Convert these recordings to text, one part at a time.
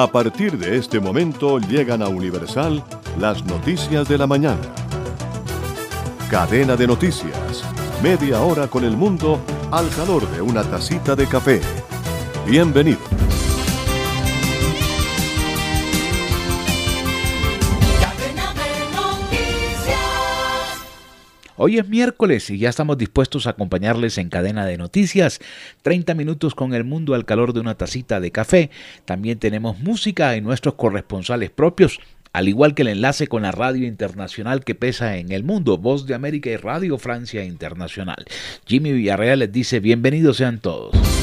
A partir de este momento llegan a Universal las noticias de la mañana. Cadena de noticias. Media hora con el mundo al calor de una tacita de café. Bienvenido. Hoy es miércoles y ya estamos dispuestos a acompañarles en cadena de noticias. 30 minutos con el mundo al calor de una tacita de café. También tenemos música y nuestros corresponsales propios. Al igual que el enlace con la radio internacional que pesa en el mundo, Voz de América y Radio Francia Internacional. Jimmy Villarreal les dice bienvenidos sean todos.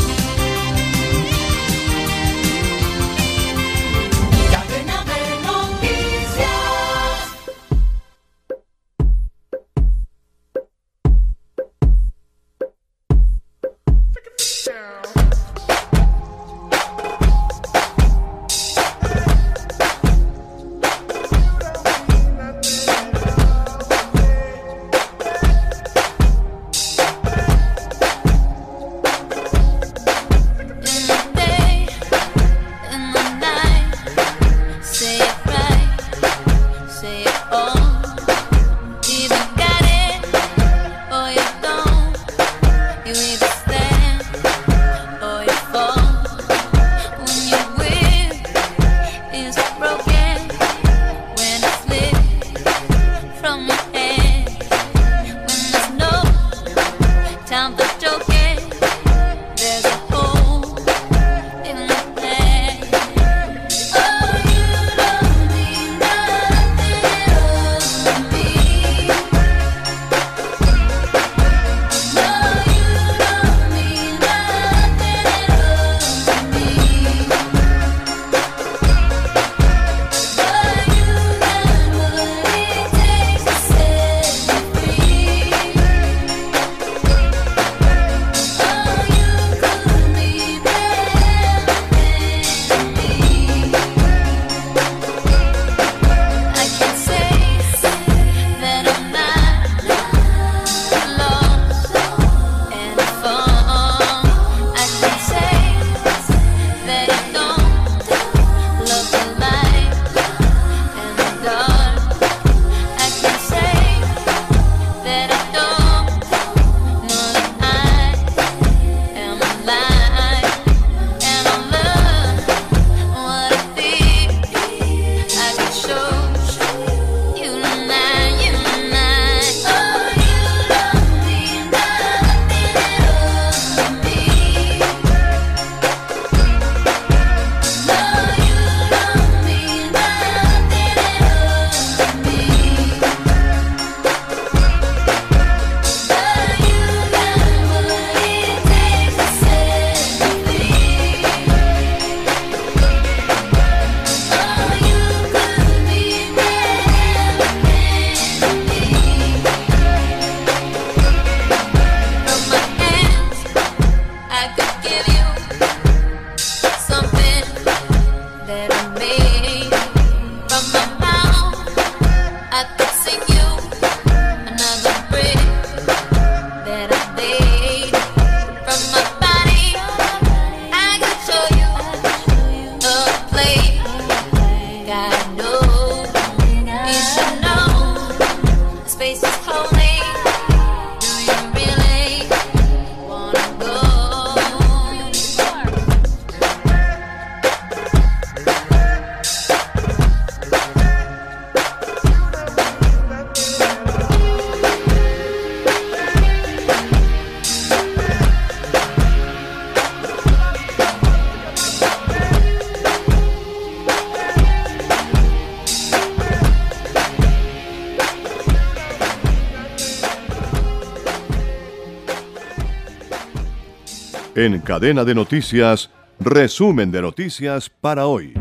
En cadena de noticias, resumen de noticias para hoy.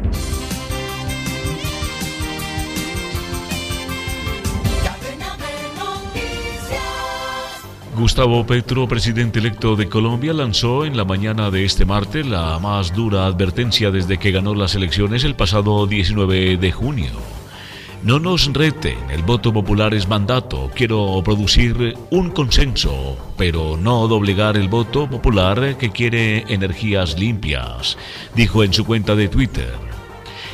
Gustavo Petro, presidente electo de Colombia, lanzó en la mañana de este martes la más dura advertencia desde que ganó las elecciones el pasado 19 de junio. No nos reten, el voto popular es mandato. Quiero producir un consenso, pero no doblegar el voto popular que quiere energías limpias, dijo en su cuenta de Twitter.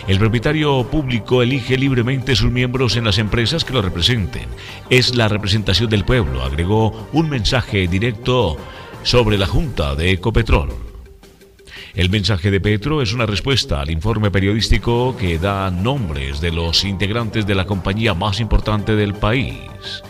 El propietario público elige libremente sus miembros en las empresas que lo representen. Es la representación del pueblo, agregó un mensaje directo sobre la Junta de Ecopetrol. El mensaje de Petro es una respuesta al informe periodístico que da nombres de los integrantes de la compañía más importante del país.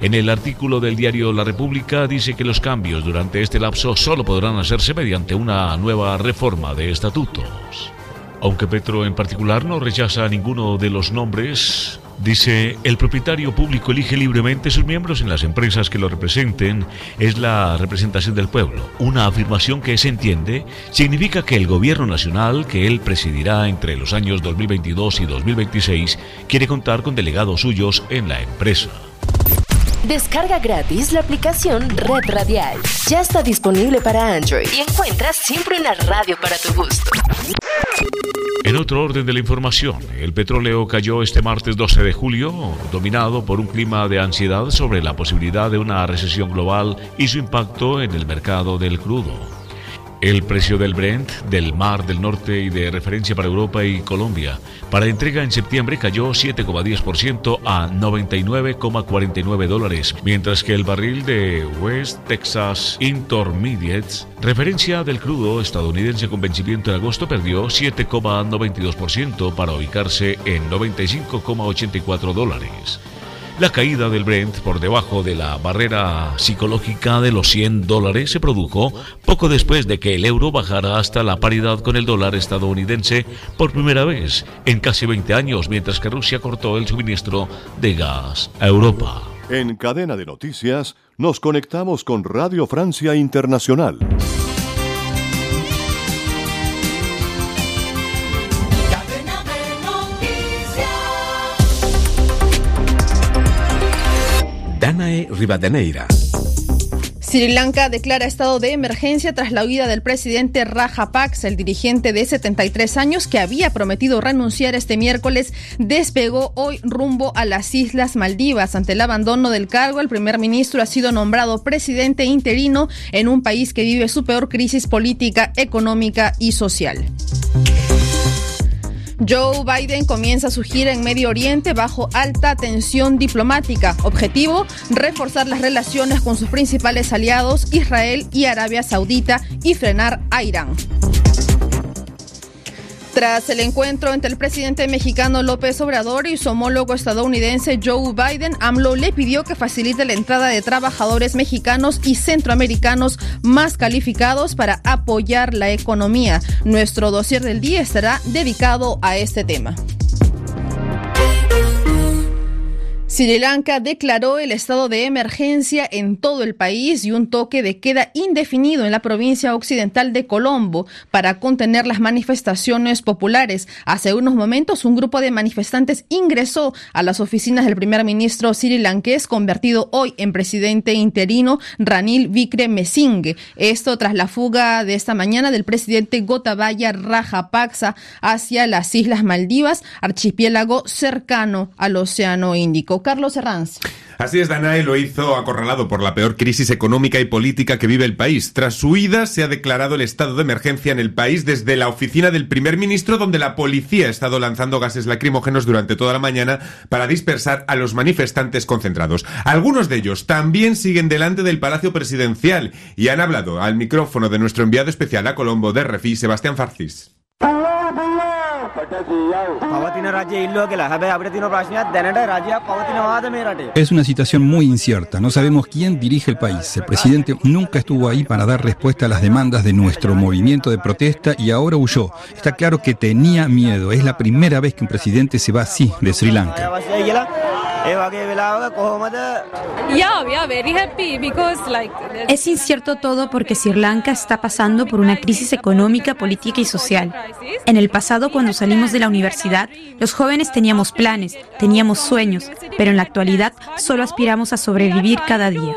En el artículo del diario La República dice que los cambios durante este lapso solo podrán hacerse mediante una nueva reforma de estatutos. Aunque Petro en particular no rechaza ninguno de los nombres, dice, el propietario público elige libremente sus miembros en las empresas que lo representen, es la representación del pueblo. Una afirmación que se entiende significa que el gobierno nacional que él presidirá entre los años 2022 y 2026 quiere contar con delegados suyos en la empresa. Descarga gratis la aplicación Red Radial. Ya está disponible para Android y encuentras siempre una radio para tu gusto. En otro orden de la información, el petróleo cayó este martes 12 de julio, dominado por un clima de ansiedad sobre la posibilidad de una recesión global y su impacto en el mercado del crudo. El precio del Brent, del Mar del Norte y de referencia para Europa y Colombia, para entrega en septiembre cayó 7,10% a 99,49 dólares, mientras que el barril de West Texas Intermediates, referencia del crudo estadounidense con vencimiento en agosto, perdió 7,92% para ubicarse en 95,84 dólares. La caída del Brent por debajo de la barrera psicológica de los 100 dólares se produjo poco después de que el euro bajara hasta la paridad con el dólar estadounidense por primera vez en casi 20 años, mientras que Rusia cortó el suministro de gas a Europa. En cadena de noticias nos conectamos con Radio Francia Internacional. Rivadeneira. Sri Lanka declara estado de emergencia tras la huida del presidente Rajapaksa, el dirigente de 73 años que había prometido renunciar este miércoles, despegó hoy rumbo a las Islas Maldivas. Ante el abandono del cargo, el primer ministro ha sido nombrado presidente interino en un país que vive su peor crisis política, económica y social. Joe Biden comienza su gira en Medio Oriente bajo alta tensión diplomática. Objetivo, reforzar las relaciones con sus principales aliados, Israel y Arabia Saudita, y frenar a Irán. Tras el encuentro entre el presidente mexicano López Obrador y su homólogo estadounidense Joe Biden, AMLO le pidió que facilite la entrada de trabajadores mexicanos y centroamericanos más calificados para apoyar la economía. Nuestro dossier del día estará dedicado a este tema. Sri Lanka declaró el estado de emergencia en todo el país y un toque de queda indefinido en la provincia occidental de Colombo para contener las manifestaciones populares. Hace unos momentos un grupo de manifestantes ingresó a las oficinas del primer ministro sri lankés convertido hoy en presidente interino Ranil Vikremesinghe. Esto tras la fuga de esta mañana del presidente Gotabaya Rajapaksa hacia las Islas Maldivas, archipiélago cercano al Océano Índico. Carlos Herranz. Así es, Danae lo hizo acorralado por la peor crisis económica y política que vive el país. Tras su huida, se ha declarado el estado de emergencia en el país desde la oficina del primer ministro, donde la policía ha estado lanzando gases lacrimógenos durante toda la mañana para dispersar a los manifestantes concentrados. Algunos de ellos también siguen delante del Palacio Presidencial y han hablado al micrófono de nuestro enviado especial a Colombo de Refi, Sebastián Farcis. Es una situación muy incierta. No sabemos quién dirige el país. El presidente nunca estuvo ahí para dar respuesta a las demandas de nuestro movimiento de protesta y ahora huyó. Está claro que tenía miedo. Es la primera vez que un presidente se va así de Sri Lanka. Es incierto todo porque Sri Lanka está pasando por una crisis económica, política y social. En el pasado, cuando salimos de la universidad, los jóvenes teníamos planes, teníamos sueños, pero en la actualidad solo aspiramos a sobrevivir cada día.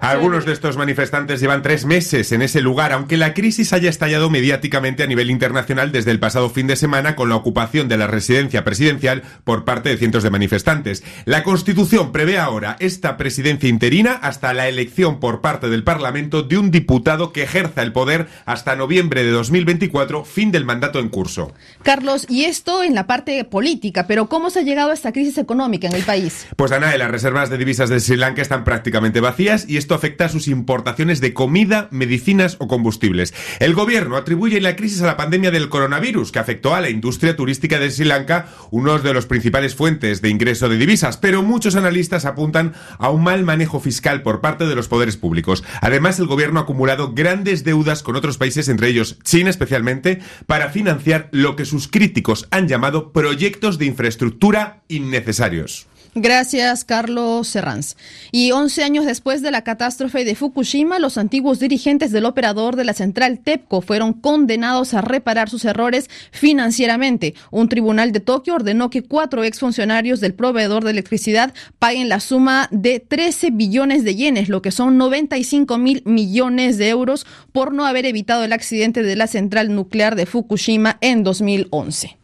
Algunos de estos manifestantes llevan tres meses en ese lugar, aunque la crisis haya estallado mediáticamente a nivel internacional desde el pasado fin de semana con la ocupación de la residencia presidencial por parte de cientos de manifestantes. La Constitución prevé ahora esta presidencia interina hasta la elección por parte del Parlamento de un diputado que ejerza el poder hasta noviembre de 2024, fin del mandato en curso. Carlos, y esto en la parte política, pero ¿cómo se ha llegado a esta crisis económica en el país? Pues Ana, las reservas de divisas de Sri Lanka están prácticamente vacías y esto afecta a sus importaciones de comida, medicinas o combustibles. El gobierno atribuye la crisis a la pandemia del coronavirus que afectó a la industria turística de Sri Lanka, uno de los principales fuentes de ingreso de divisas, pero muchos analistas apuntan a un mal manejo fiscal por parte de los poderes públicos. Además, el gobierno ha acumulado grandes deudas con otros países, entre ellos China especialmente, para financiar lo que sus críticos han llamado proyectos de infraestructura innecesarios. Gracias, Carlos Serrans. Y 11 años después de la catástrofe de Fukushima, los antiguos dirigentes del operador de la central TEPCO fueron condenados a reparar sus errores financieramente. Un tribunal de Tokio ordenó que cuatro exfuncionarios del proveedor de electricidad paguen la suma de 13 billones de yenes, lo que son 95 mil millones de euros, por no haber evitado el accidente de la central nuclear de Fukushima en 2011.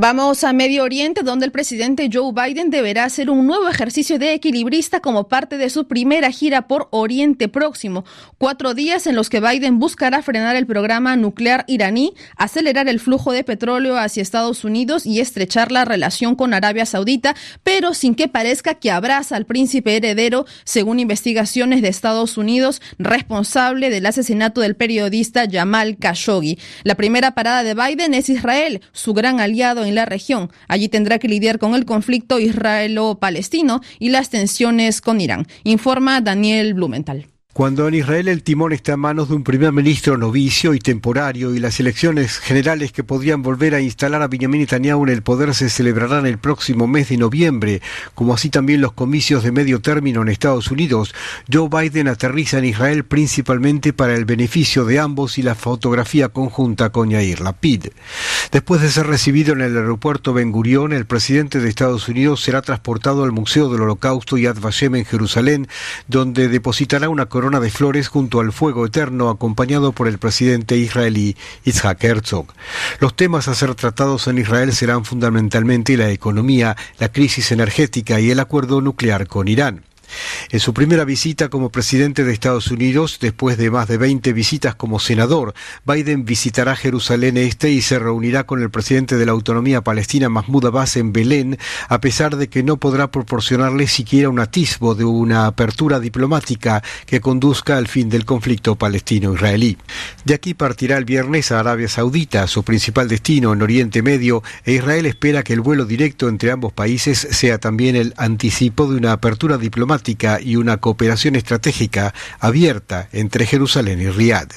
Vamos a Medio Oriente, donde el presidente Joe Biden deberá hacer un nuevo ejercicio de equilibrista como parte de su primera gira por Oriente Próximo. Cuatro días en los que Biden buscará frenar el programa nuclear iraní, acelerar el flujo de petróleo hacia Estados Unidos y estrechar la relación con Arabia Saudita, pero sin que parezca que abraza al príncipe heredero, según investigaciones de Estados Unidos, responsable del asesinato del periodista Jamal Khashoggi. La primera parada de Biden es Israel, su gran aliado en la región. Allí tendrá que lidiar con el conflicto israelo-palestino y las tensiones con Irán, informa Daniel Blumenthal. Cuando en Israel el timón está en manos de un primer ministro novicio y temporario y las elecciones generales que podrían volver a instalar a Benjamin Netanyahu en el poder se celebrarán el próximo mes de noviembre, como así también los comicios de medio término en Estados Unidos, Joe Biden aterriza en Israel principalmente para el beneficio de ambos y la fotografía conjunta con Yair Lapid. Después de ser recibido en el aeropuerto Ben Gurion, el presidente de Estados Unidos será transportado al Museo del Holocausto Yad Vashem en Jerusalén, donde depositará una corona de flores junto al fuego eterno acompañado por el presidente israelí Yitzhak Herzog. Los temas a ser tratados en Israel serán fundamentalmente la economía, la crisis energética y el acuerdo nuclear con Irán. En su primera visita como presidente de Estados Unidos, después de más de 20 visitas como senador, Biden visitará Jerusalén Este y se reunirá con el presidente de la autonomía palestina Mahmoud Abbas en Belén, a pesar de que no podrá proporcionarle siquiera un atisbo de una apertura diplomática que conduzca al fin del conflicto palestino-israelí. De aquí partirá el viernes a Arabia Saudita, su principal destino en Oriente Medio, e Israel espera que el vuelo directo entre ambos países sea también el anticipo de una apertura y una cooperación estratégica abierta entre Jerusalén y Riad.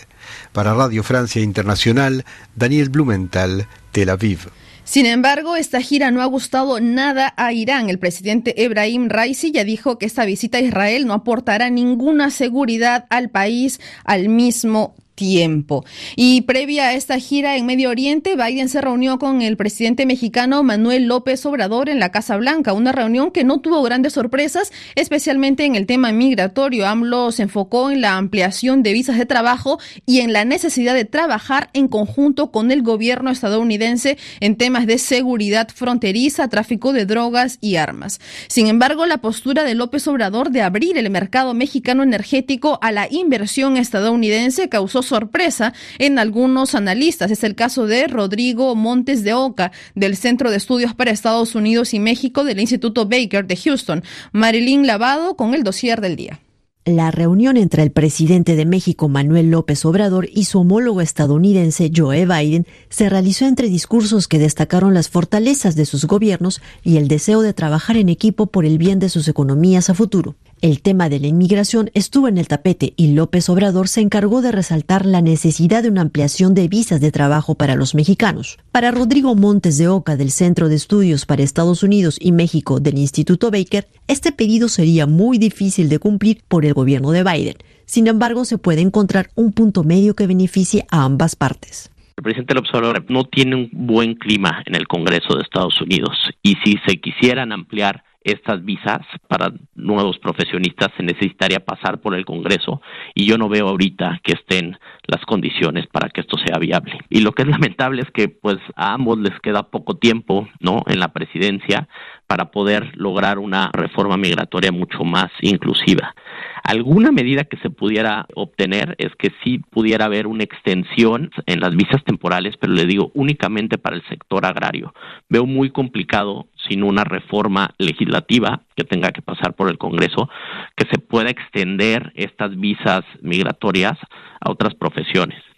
Para Radio Francia Internacional, Daniel Blumenthal, Tel Aviv. Sin embargo, esta gira no ha gustado nada a Irán. El presidente Ebrahim Raisi ya dijo que esta visita a Israel no aportará ninguna seguridad al país al mismo tiempo. Y previa a esta gira en Medio Oriente, Biden se reunió con el presidente mexicano Manuel López Obrador en la Casa Blanca, una reunión que no tuvo grandes sorpresas, especialmente en el tema migratorio. AMLO se enfocó en la ampliación de visas de trabajo y en la necesidad de trabajar en conjunto con el gobierno estadounidense en temas de seguridad fronteriza, tráfico de drogas y armas. Sin embargo, la postura de López Obrador de abrir el mercado mexicano energético a la inversión estadounidense causó sorpresa en algunos analistas. Es el caso de Rodrigo Montes de Oca, del Centro de Estudios para Estados Unidos y México del Instituto Baker de Houston. Marilyn Lavado con el dossier del día. La reunión entre el presidente de México, Manuel López Obrador, y su homólogo estadounidense, Joe Biden, se realizó entre discursos que destacaron las fortalezas de sus gobiernos y el deseo de trabajar en equipo por el bien de sus economías a futuro. El tema de la inmigración estuvo en el tapete y López Obrador se encargó de resaltar la necesidad de una ampliación de visas de trabajo para los mexicanos. Para Rodrigo Montes de Oca del Centro de Estudios para Estados Unidos y México del Instituto Baker, este pedido sería muy difícil de cumplir por el gobierno de Biden. Sin embargo, se puede encontrar un punto medio que beneficie a ambas partes. El presidente López Obrador no tiene un buen clima en el Congreso de Estados Unidos y si se quisieran ampliar estas visas para nuevos profesionistas se necesitaría pasar por el Congreso y yo no veo ahorita que estén las condiciones para que esto sea viable. Y lo que es lamentable es que pues a ambos les queda poco tiempo, ¿no? en la presidencia para poder lograr una reforma migratoria mucho más inclusiva. Alguna medida que se pudiera obtener es que sí pudiera haber una extensión en las visas temporales, pero le digo únicamente para el sector agrario. Veo muy complicado sin una reforma legislativa que tenga que pasar por el Congreso que se pueda extender estas visas migratorias a otras profesiones.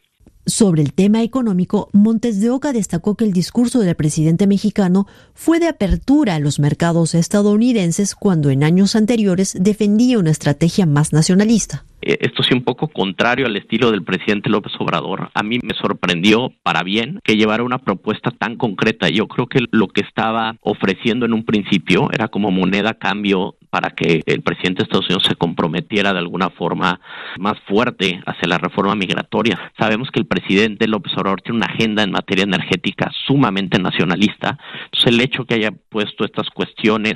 Sobre el tema económico, Montes de Oca destacó que el discurso del presidente mexicano fue de apertura a los mercados estadounidenses cuando en años anteriores defendía una estrategia más nacionalista. Eh, esto sí un poco contrario al estilo del presidente López Obrador. A mí me sorprendió para bien que llevara una propuesta tan concreta. Yo creo que lo que estaba ofreciendo en un principio era como moneda cambio para que el presidente de Estados Unidos se comprometiera de alguna forma más fuerte hacia la reforma migratoria. Sabemos que el presidente López Obrador tiene una agenda en materia energética sumamente nacionalista. Entonces el hecho que haya puesto estas cuestiones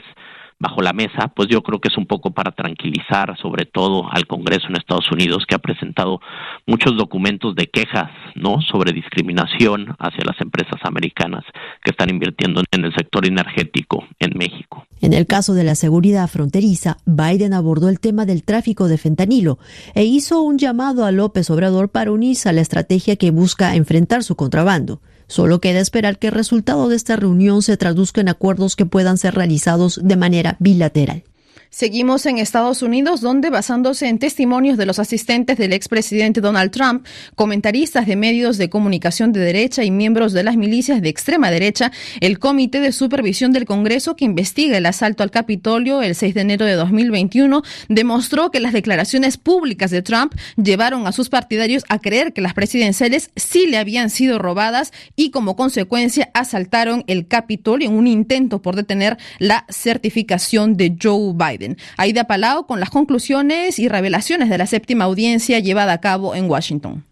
bajo la mesa, pues yo creo que es un poco para tranquilizar sobre todo al Congreso en Estados Unidos que ha presentado muchos documentos de quejas, ¿no? sobre discriminación hacia las empresas americanas que están invirtiendo en el sector energético en México. En el caso de la seguridad fronteriza, Biden abordó el tema del tráfico de fentanilo e hizo un llamado a López Obrador para unirse a la estrategia que busca enfrentar su contrabando. Solo queda esperar que el resultado de esta reunión se traduzca en acuerdos que puedan ser realizados de manera bilateral. Seguimos en Estados Unidos, donde basándose en testimonios de los asistentes del expresidente Donald Trump, comentaristas de medios de comunicación de derecha y miembros de las milicias de extrema derecha, el Comité de Supervisión del Congreso que investiga el asalto al Capitolio el 6 de enero de 2021 demostró que las declaraciones públicas de Trump llevaron a sus partidarios a creer que las presidenciales sí le habían sido robadas y como consecuencia asaltaron el Capitolio en un intento por detener la certificación de Joe Biden. Aida Palau con las conclusiones y revelaciones de la séptima audiencia llevada a cabo en Washington.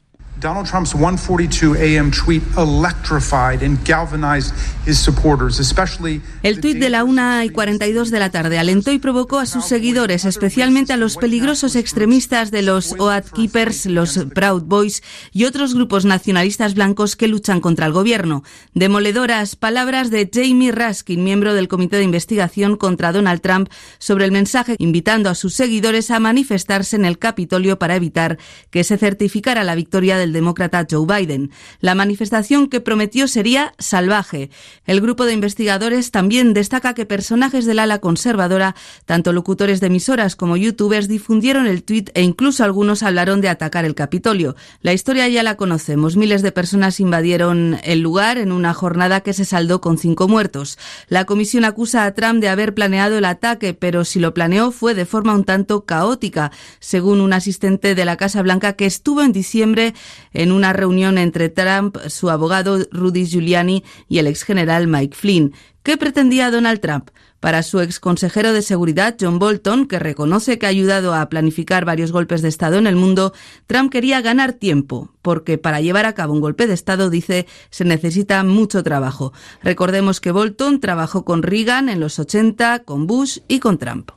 Donald Trump's 1:42 a.m. tweet electrified and galvanized his supporters, especially El tuit de la 1 y 42 de la tarde alentó y provocó a sus seguidores, especialmente a los peligrosos extremistas de los OAT Keepers, los Proud Boys y otros grupos nacionalistas blancos que luchan contra el gobierno. Demoledoras palabras de Jamie Raskin, miembro del Comité de Investigación contra Donald Trump, sobre el mensaje invitando a sus seguidores a manifestarse en el Capitolio para evitar que se certificara la victoria de el demócrata Joe Biden. La manifestación que prometió sería salvaje. El grupo de investigadores también destaca que personajes del ala conservadora, tanto locutores de emisoras como youtubers, difundieron el tuit e incluso algunos hablaron de atacar el Capitolio. La historia ya la conocemos. Miles de personas invadieron el lugar en una jornada que se saldó con cinco muertos. La comisión acusa a Trump de haber planeado el ataque, pero si lo planeó fue de forma un tanto caótica, según un asistente de la Casa Blanca que estuvo en diciembre en una reunión entre Trump, su abogado Rudy Giuliani y el exgeneral Mike Flynn. ¿Qué pretendía Donald Trump? Para su ex consejero de seguridad, John Bolton, que reconoce que ha ayudado a planificar varios golpes de Estado en el mundo, Trump quería ganar tiempo, porque para llevar a cabo un golpe de Estado, dice, se necesita mucho trabajo. Recordemos que Bolton trabajó con Reagan en los 80, con Bush y con Trump.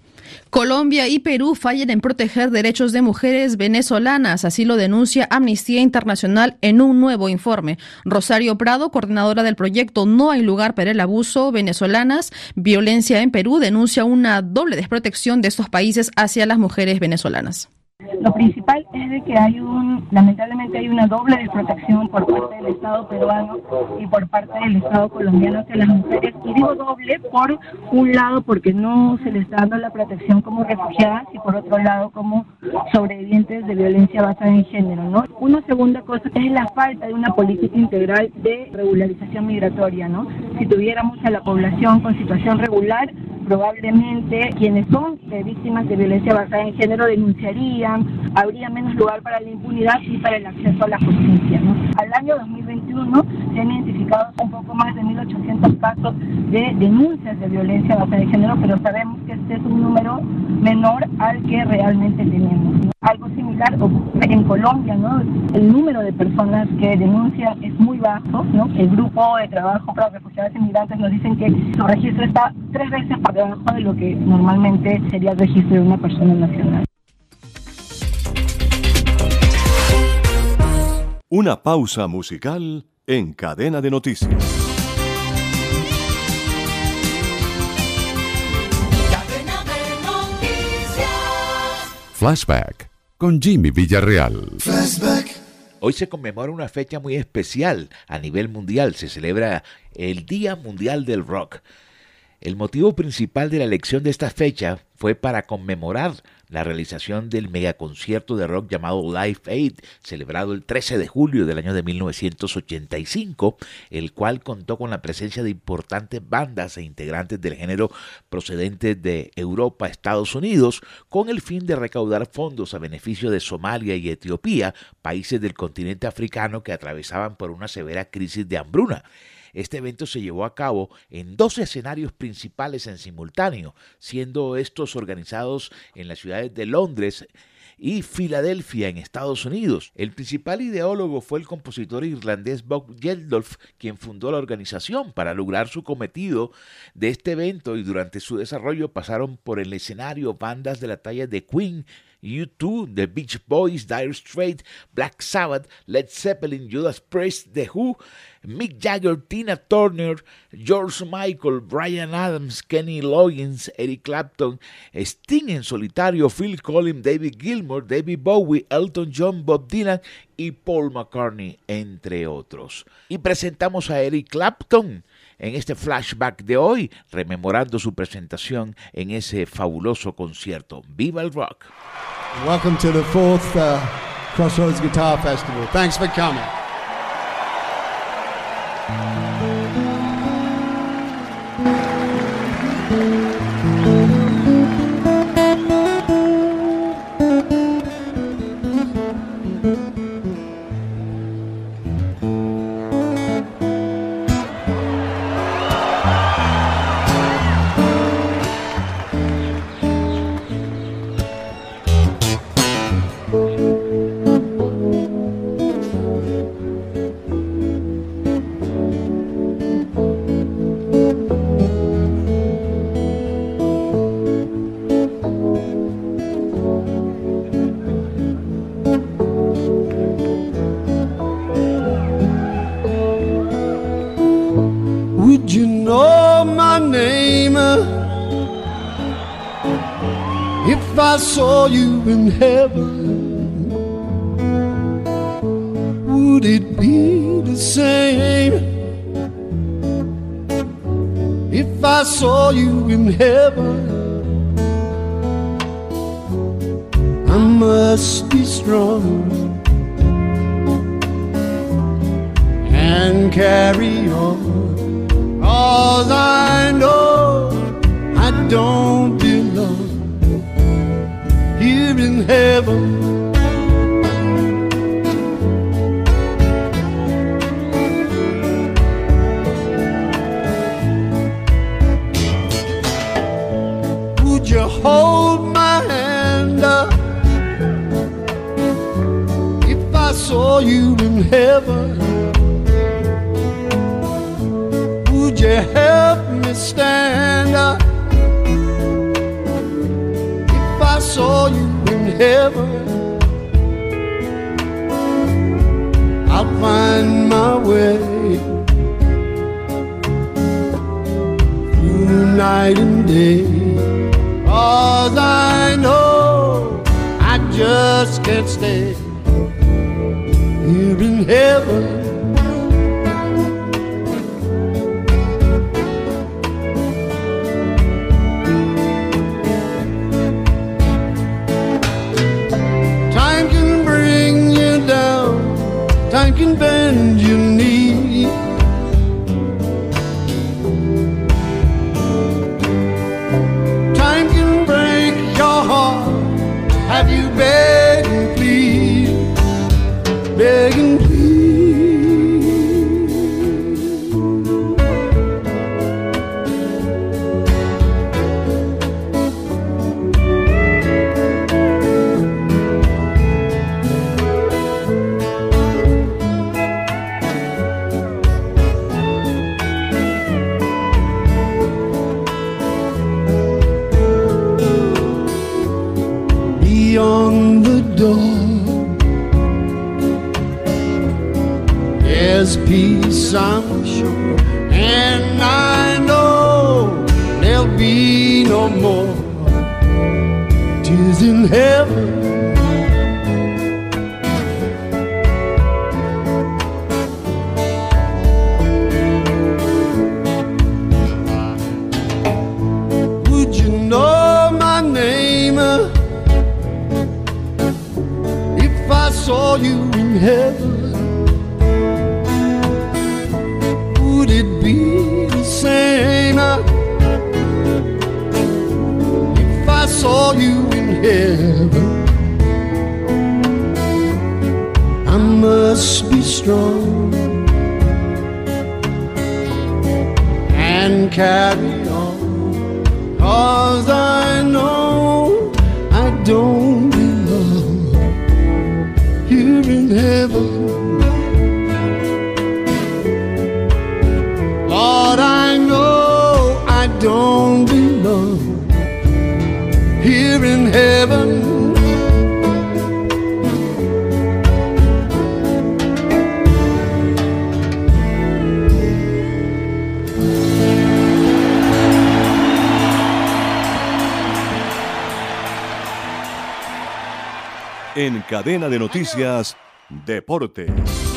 Colombia y Perú fallan en proteger derechos de mujeres venezolanas, así lo denuncia Amnistía Internacional en un nuevo informe. Rosario Prado, coordinadora del proyecto No hay lugar para el abuso venezolanas, violencia en Perú, denuncia una doble desprotección de estos países hacia las mujeres venezolanas. Lo principal es de que hay un, lamentablemente hay una doble desprotección por parte del Estado peruano y por parte del Estado colombiano hacia las mujeres. Y digo doble por un lado porque no se les está dando la protección como refugiadas y por otro lado como sobrevivientes de violencia basada en género. ¿no? Una segunda cosa es la falta de una política integral de regularización migratoria. ¿no? Si tuviéramos a la población con situación regular, probablemente quienes son víctimas de violencia basada en género denunciarían habría menos lugar para la impunidad y para el acceso a la justicia. Al año 2021 se han identificado un poco más de 1.800 casos de denuncias de violencia basada en género, pero sabemos que este es un número menor al que realmente tenemos. Algo similar en Colombia, ¿no? El número de personas que denuncian es muy bajo, ¿no? El grupo de trabajo para refugiados y migrantes nos dicen que su registro está tres veces por debajo de lo que normalmente sería el registro de una persona nacional. Una pausa musical en cadena de noticias. Flashback con Jimmy Villarreal. Hoy se conmemora una fecha muy especial a nivel mundial. Se celebra el Día Mundial del Rock. El motivo principal de la elección de esta fecha fue para conmemorar la realización del megaconcierto de rock llamado Live Aid, celebrado el 13 de julio del año de 1985, el cual contó con la presencia de importantes bandas e integrantes del género procedentes de Europa, Estados Unidos, con el fin de recaudar fondos a beneficio de Somalia y Etiopía, países del continente africano que atravesaban por una severa crisis de hambruna. Este evento se llevó a cabo en dos escenarios principales en simultáneo, siendo estos organizados en las ciudades de Londres, y Filadelfia en Estados Unidos. El principal ideólogo fue el compositor irlandés Bob Geldof, quien fundó la organización para lograr su cometido de este evento y durante su desarrollo pasaron por el escenario bandas de la talla de Queen, U2, The Beach Boys, Dire Straits, Black Sabbath, Led Zeppelin, Judas Priest, The Who, Mick Jagger, Tina Turner, George Michael, Brian Adams, Kenny Loggins, Eric Clapton, Sting en solitario, Phil Collins, David Gilmour, David Bowie, Elton John, Bob Dylan y Paul McCartney, entre otros. Y presentamos a Eric Clapton en este flashback de hoy, rememorando su presentación en ese fabuloso concierto. ¡Viva el rock! Welcome to the fourth uh, Crossroads Guitar Festival. Thanks for coming. Thank you. If I saw you in heaven? I must be strong and carry on. All I know, I don't belong here in heaven. You in heaven? Would you help me stand up? If I saw you in heaven, I'll find my way through night and day. Cause I know I just can't stay heaven. You in heaven, would it be the same uh, if I saw you in heaven? I must be strong and carry on, cause I don't belong here in heaven. En cadena de noticias, Deportes.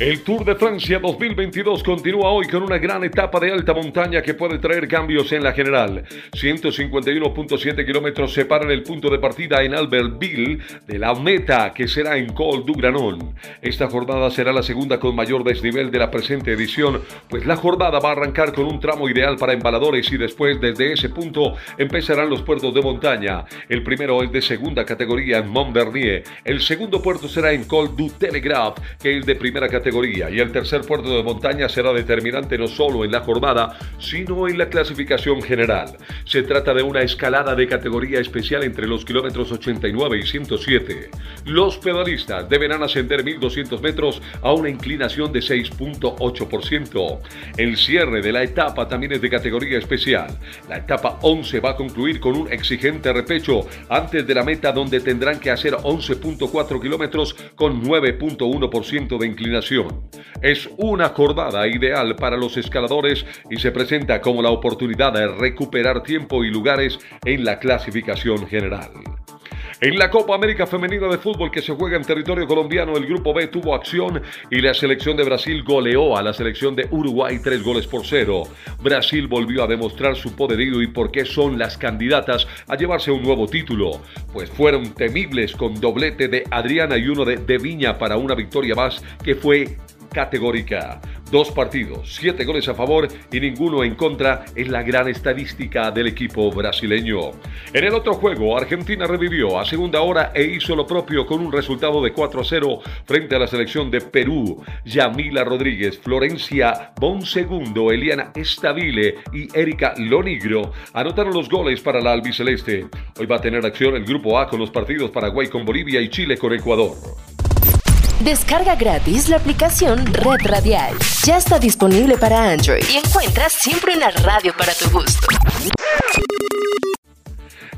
El Tour de Francia 2022 continúa hoy con una gran etapa de alta montaña que puede traer cambios en la general. 151.7 kilómetros separan el punto de partida en Albertville de la meta que será en Col du Granon. Esta jornada será la segunda con mayor desnivel de la presente edición, pues la jornada va a arrancar con un tramo ideal para embaladores y después desde ese punto empezarán los puertos de montaña. El primero es de segunda categoría en Montvernier. El segundo puerto será en Col du Telegraph, que es de primera categoría y el tercer puerto de montaña será determinante no solo en la jornada, sino en la clasificación general. Se trata de una escalada de categoría especial entre los kilómetros 89 y 107. Los pedalistas deberán ascender 1200 metros a una inclinación de 6.8%. El cierre de la etapa también es de categoría especial. La etapa 11 va a concluir con un exigente repecho antes de la meta donde tendrán que hacer 11.4 kilómetros con 9.1% de inclinación. Es una jornada ideal para los escaladores y se presenta como la oportunidad de recuperar tiempo y lugares en la clasificación general. En la Copa América Femenina de Fútbol que se juega en territorio colombiano, el Grupo B tuvo acción y la selección de Brasil goleó a la selección de Uruguay tres goles por cero. Brasil volvió a demostrar su poderío y por qué son las candidatas a llevarse un nuevo título, pues fueron temibles con doblete de Adriana y uno de, de Viña para una victoria más que fue categórica. Dos partidos, siete goles a favor y ninguno en contra en la gran estadística del equipo brasileño. En el otro juego, Argentina revivió a segunda hora e hizo lo propio con un resultado de 4 a 0 frente a la selección de Perú. Yamila Rodríguez, Florencia Bonsegundo, Eliana Estabile y Erika Lonigro anotaron los goles para la albiceleste. Hoy va a tener acción el grupo A con los partidos Paraguay con Bolivia y Chile con Ecuador. Descarga gratis la aplicación Red Radial. Ya está disponible para Android y encuentras siempre una radio para tu gusto.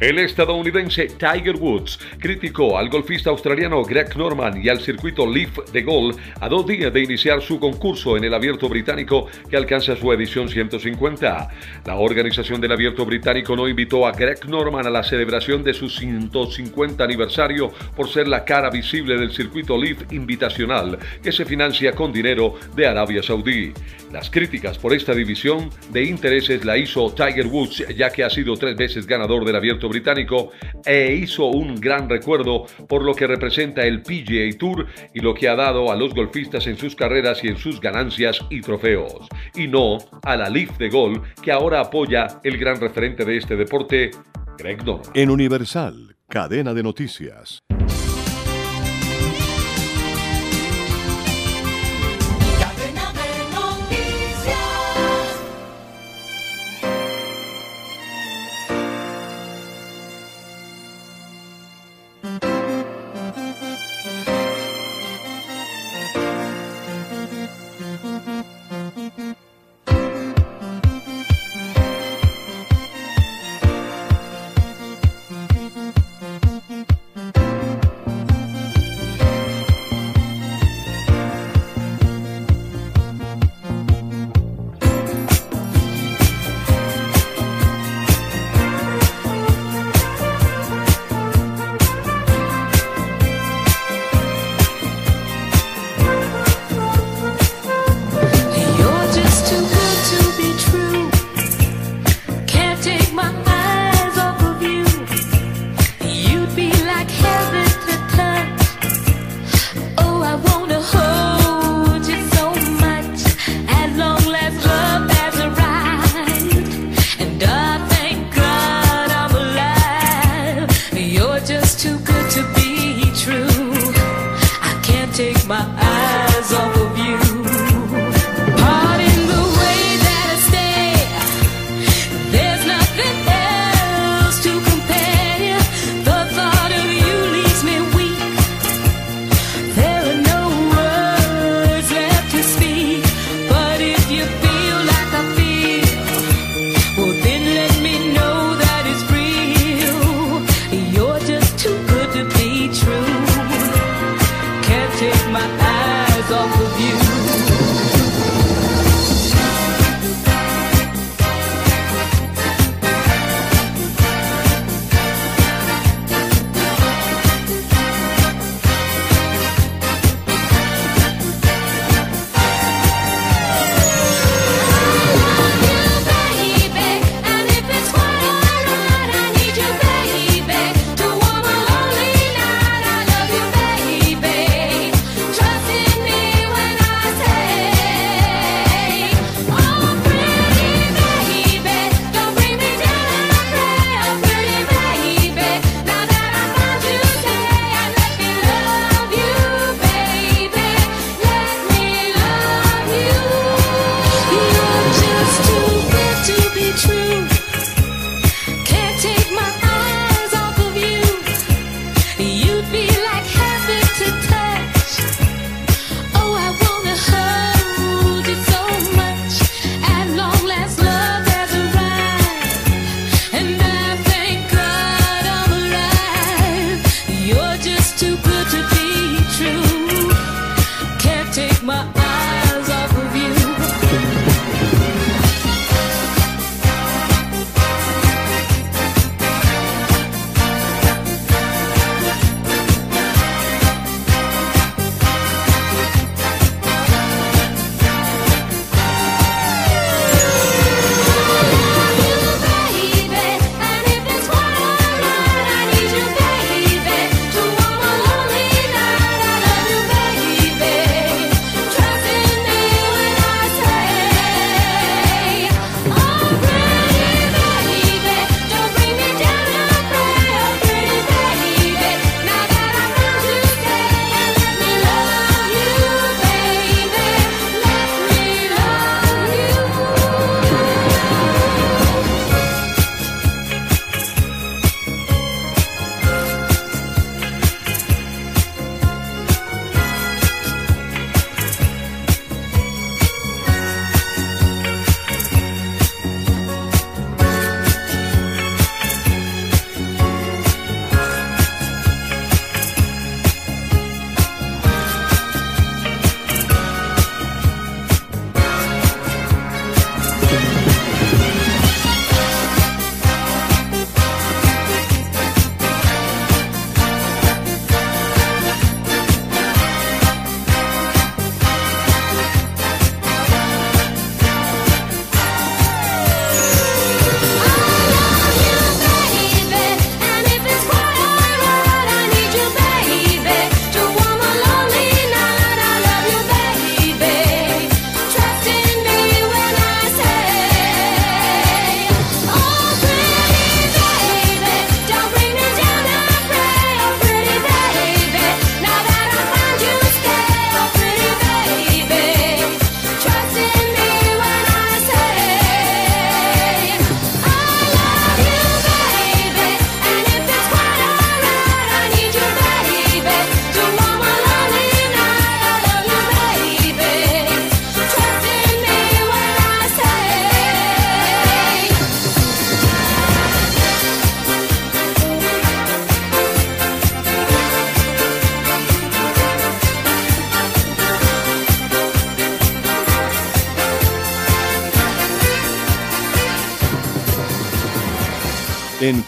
El estadounidense Tiger Woods criticó al golfista australiano Greg Norman y al circuito Leaf de Golf a dos días de iniciar su concurso en el Abierto Británico que alcanza su edición 150. La organización del Abierto Británico no invitó a Greg Norman a la celebración de su 150 aniversario por ser la cara visible del circuito Leaf invitacional que se financia con dinero de Arabia Saudí. Las críticas por esta división de intereses la hizo Tiger Woods ya que ha sido tres veces ganador del Abierto británico e hizo un gran recuerdo por lo que representa el PGA Tour y lo que ha dado a los golfistas en sus carreras y en sus ganancias y trofeos, y no a la Leaf de Golf que ahora apoya el gran referente de este deporte, Greg Norman. En Universal, cadena de noticias.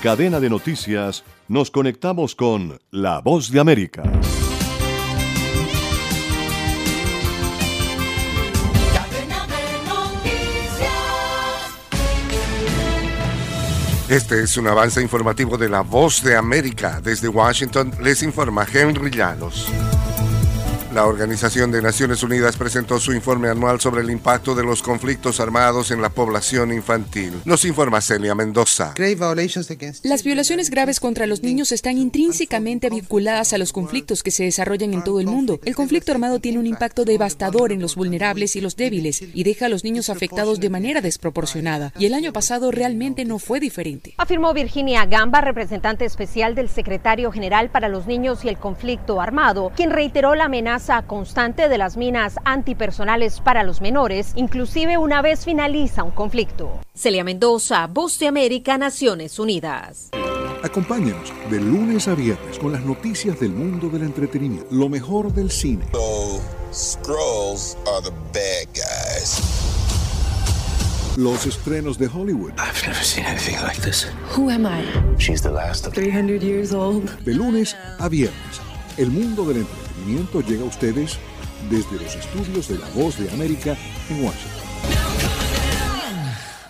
Cadena de noticias nos conectamos con La Voz de América. Este es un avance informativo de La Voz de América. Desde Washington les informa Henry Llanos. La Organización de Naciones Unidas presentó su informe anual sobre el impacto de los conflictos armados en la población infantil. Nos informa Celia Mendoza. Las violaciones graves contra los niños están intrínsecamente vinculadas a los conflictos que se desarrollan en todo el mundo. El conflicto armado tiene un impacto devastador en los vulnerables y los débiles y deja a los niños afectados de manera desproporcionada. Y el año pasado realmente no fue diferente. Afirmó Virginia Gamba, representante especial del secretario general para los niños y el conflicto armado, quien reiteró la amenaza amenaza constante de las minas antipersonales para los menores, inclusive una vez finaliza un conflicto. Celia Mendoza, Voz de América, Naciones Unidas. Acompáñenos de lunes a viernes con las noticias del mundo del entretenimiento, lo mejor del cine. Los estrenos de Hollywood. I've never seen anything like this. Who am I? She's the last of 300 years old. De lunes a viernes, el mundo del entretenimiento llega a ustedes desde los estudios de La Voz de América en Washington.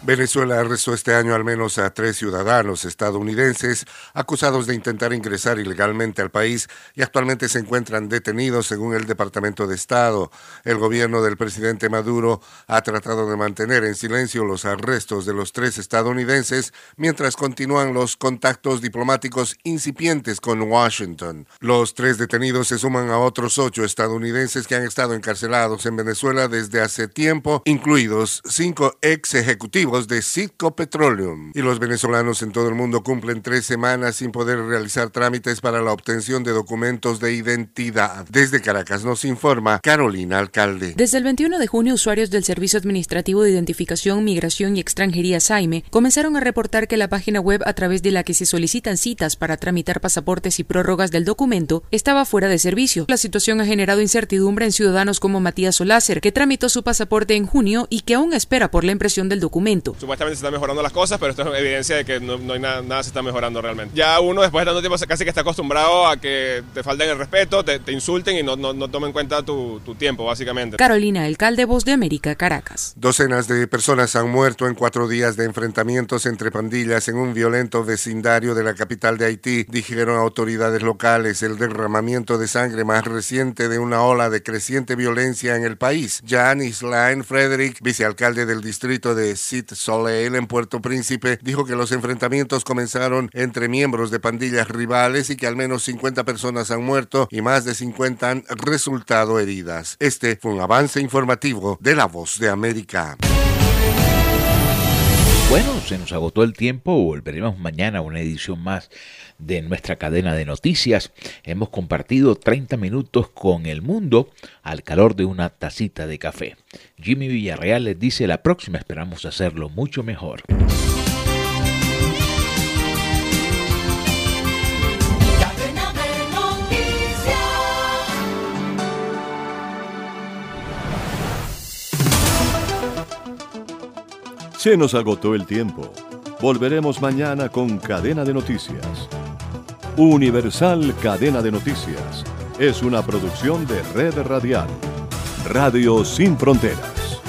Venezuela arrestó este año al menos a tres ciudadanos estadounidenses acusados de intentar ingresar ilegalmente al país y actualmente se encuentran detenidos según el Departamento de Estado. El gobierno del presidente Maduro ha tratado de mantener en silencio los arrestos de los tres estadounidenses mientras continúan los contactos diplomáticos incipientes con Washington. Los tres detenidos se suman a otros ocho estadounidenses que han estado encarcelados en Venezuela desde hace tiempo, incluidos cinco ex ejecutivos de Citco Petroleum. Y los venezolanos en todo el mundo cumplen tres semanas sin poder realizar trámites para la obtención de documentos de identidad. Desde Caracas nos informa Carolina Alcalde. Desde el 21 de junio, usuarios del Servicio Administrativo de Identificación, Migración y Extranjería SAIME comenzaron a reportar que la página web a través de la que se solicitan citas para tramitar pasaportes y prórrogas del documento estaba fuera de servicio. La situación ha generado incertidumbre en ciudadanos como Matías Solácer, que tramitó su pasaporte en junio y que aún espera por la impresión del documento. Supuestamente se están mejorando las cosas, pero esto es evidencia de que no, hay nada, nada se está mejorando realmente. Ya uno después de tanto tiempo casi que está acostumbrado a que te falten el respeto, te, insulten y no, no, no tomen en cuenta tu, tu, tiempo, básicamente. Carolina, alcalde Voz de América, Caracas. Docenas de personas han muerto en cuatro días de enfrentamientos entre pandillas en un violento vecindario de la capital de Haití, dijeron autoridades locales. El derramamiento de sangre más reciente de una ola de creciente violencia en el país. Jan Islain Frederick, vicealcalde del distrito de Sit Soleil en Puerto Príncipe dijo que los enfrentamientos comenzaron entre miembros de pandillas rivales y que al menos 50 personas han muerto y más de 50 han resultado heridas. Este fue un avance informativo de La Voz de América. Bueno, se nos agotó el tiempo, volveremos mañana a una edición más de nuestra cadena de noticias. Hemos compartido 30 minutos con el mundo al calor de una tacita de café. Jimmy Villarreal les dice la próxima esperamos hacerlo mucho mejor. Se nos agotó el tiempo. Volveremos mañana con Cadena de Noticias. Universal Cadena de Noticias es una producción de Red Radial. Radio Sin Fronteras.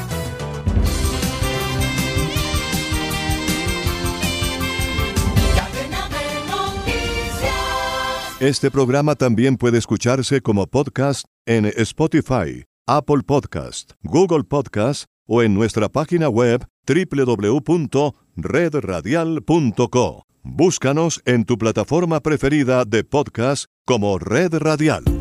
Este programa también puede escucharse como podcast en Spotify, Apple Podcast, Google Podcast o en nuestra página web www.redradial.co. Búscanos en tu plataforma preferida de podcast como Red Radial.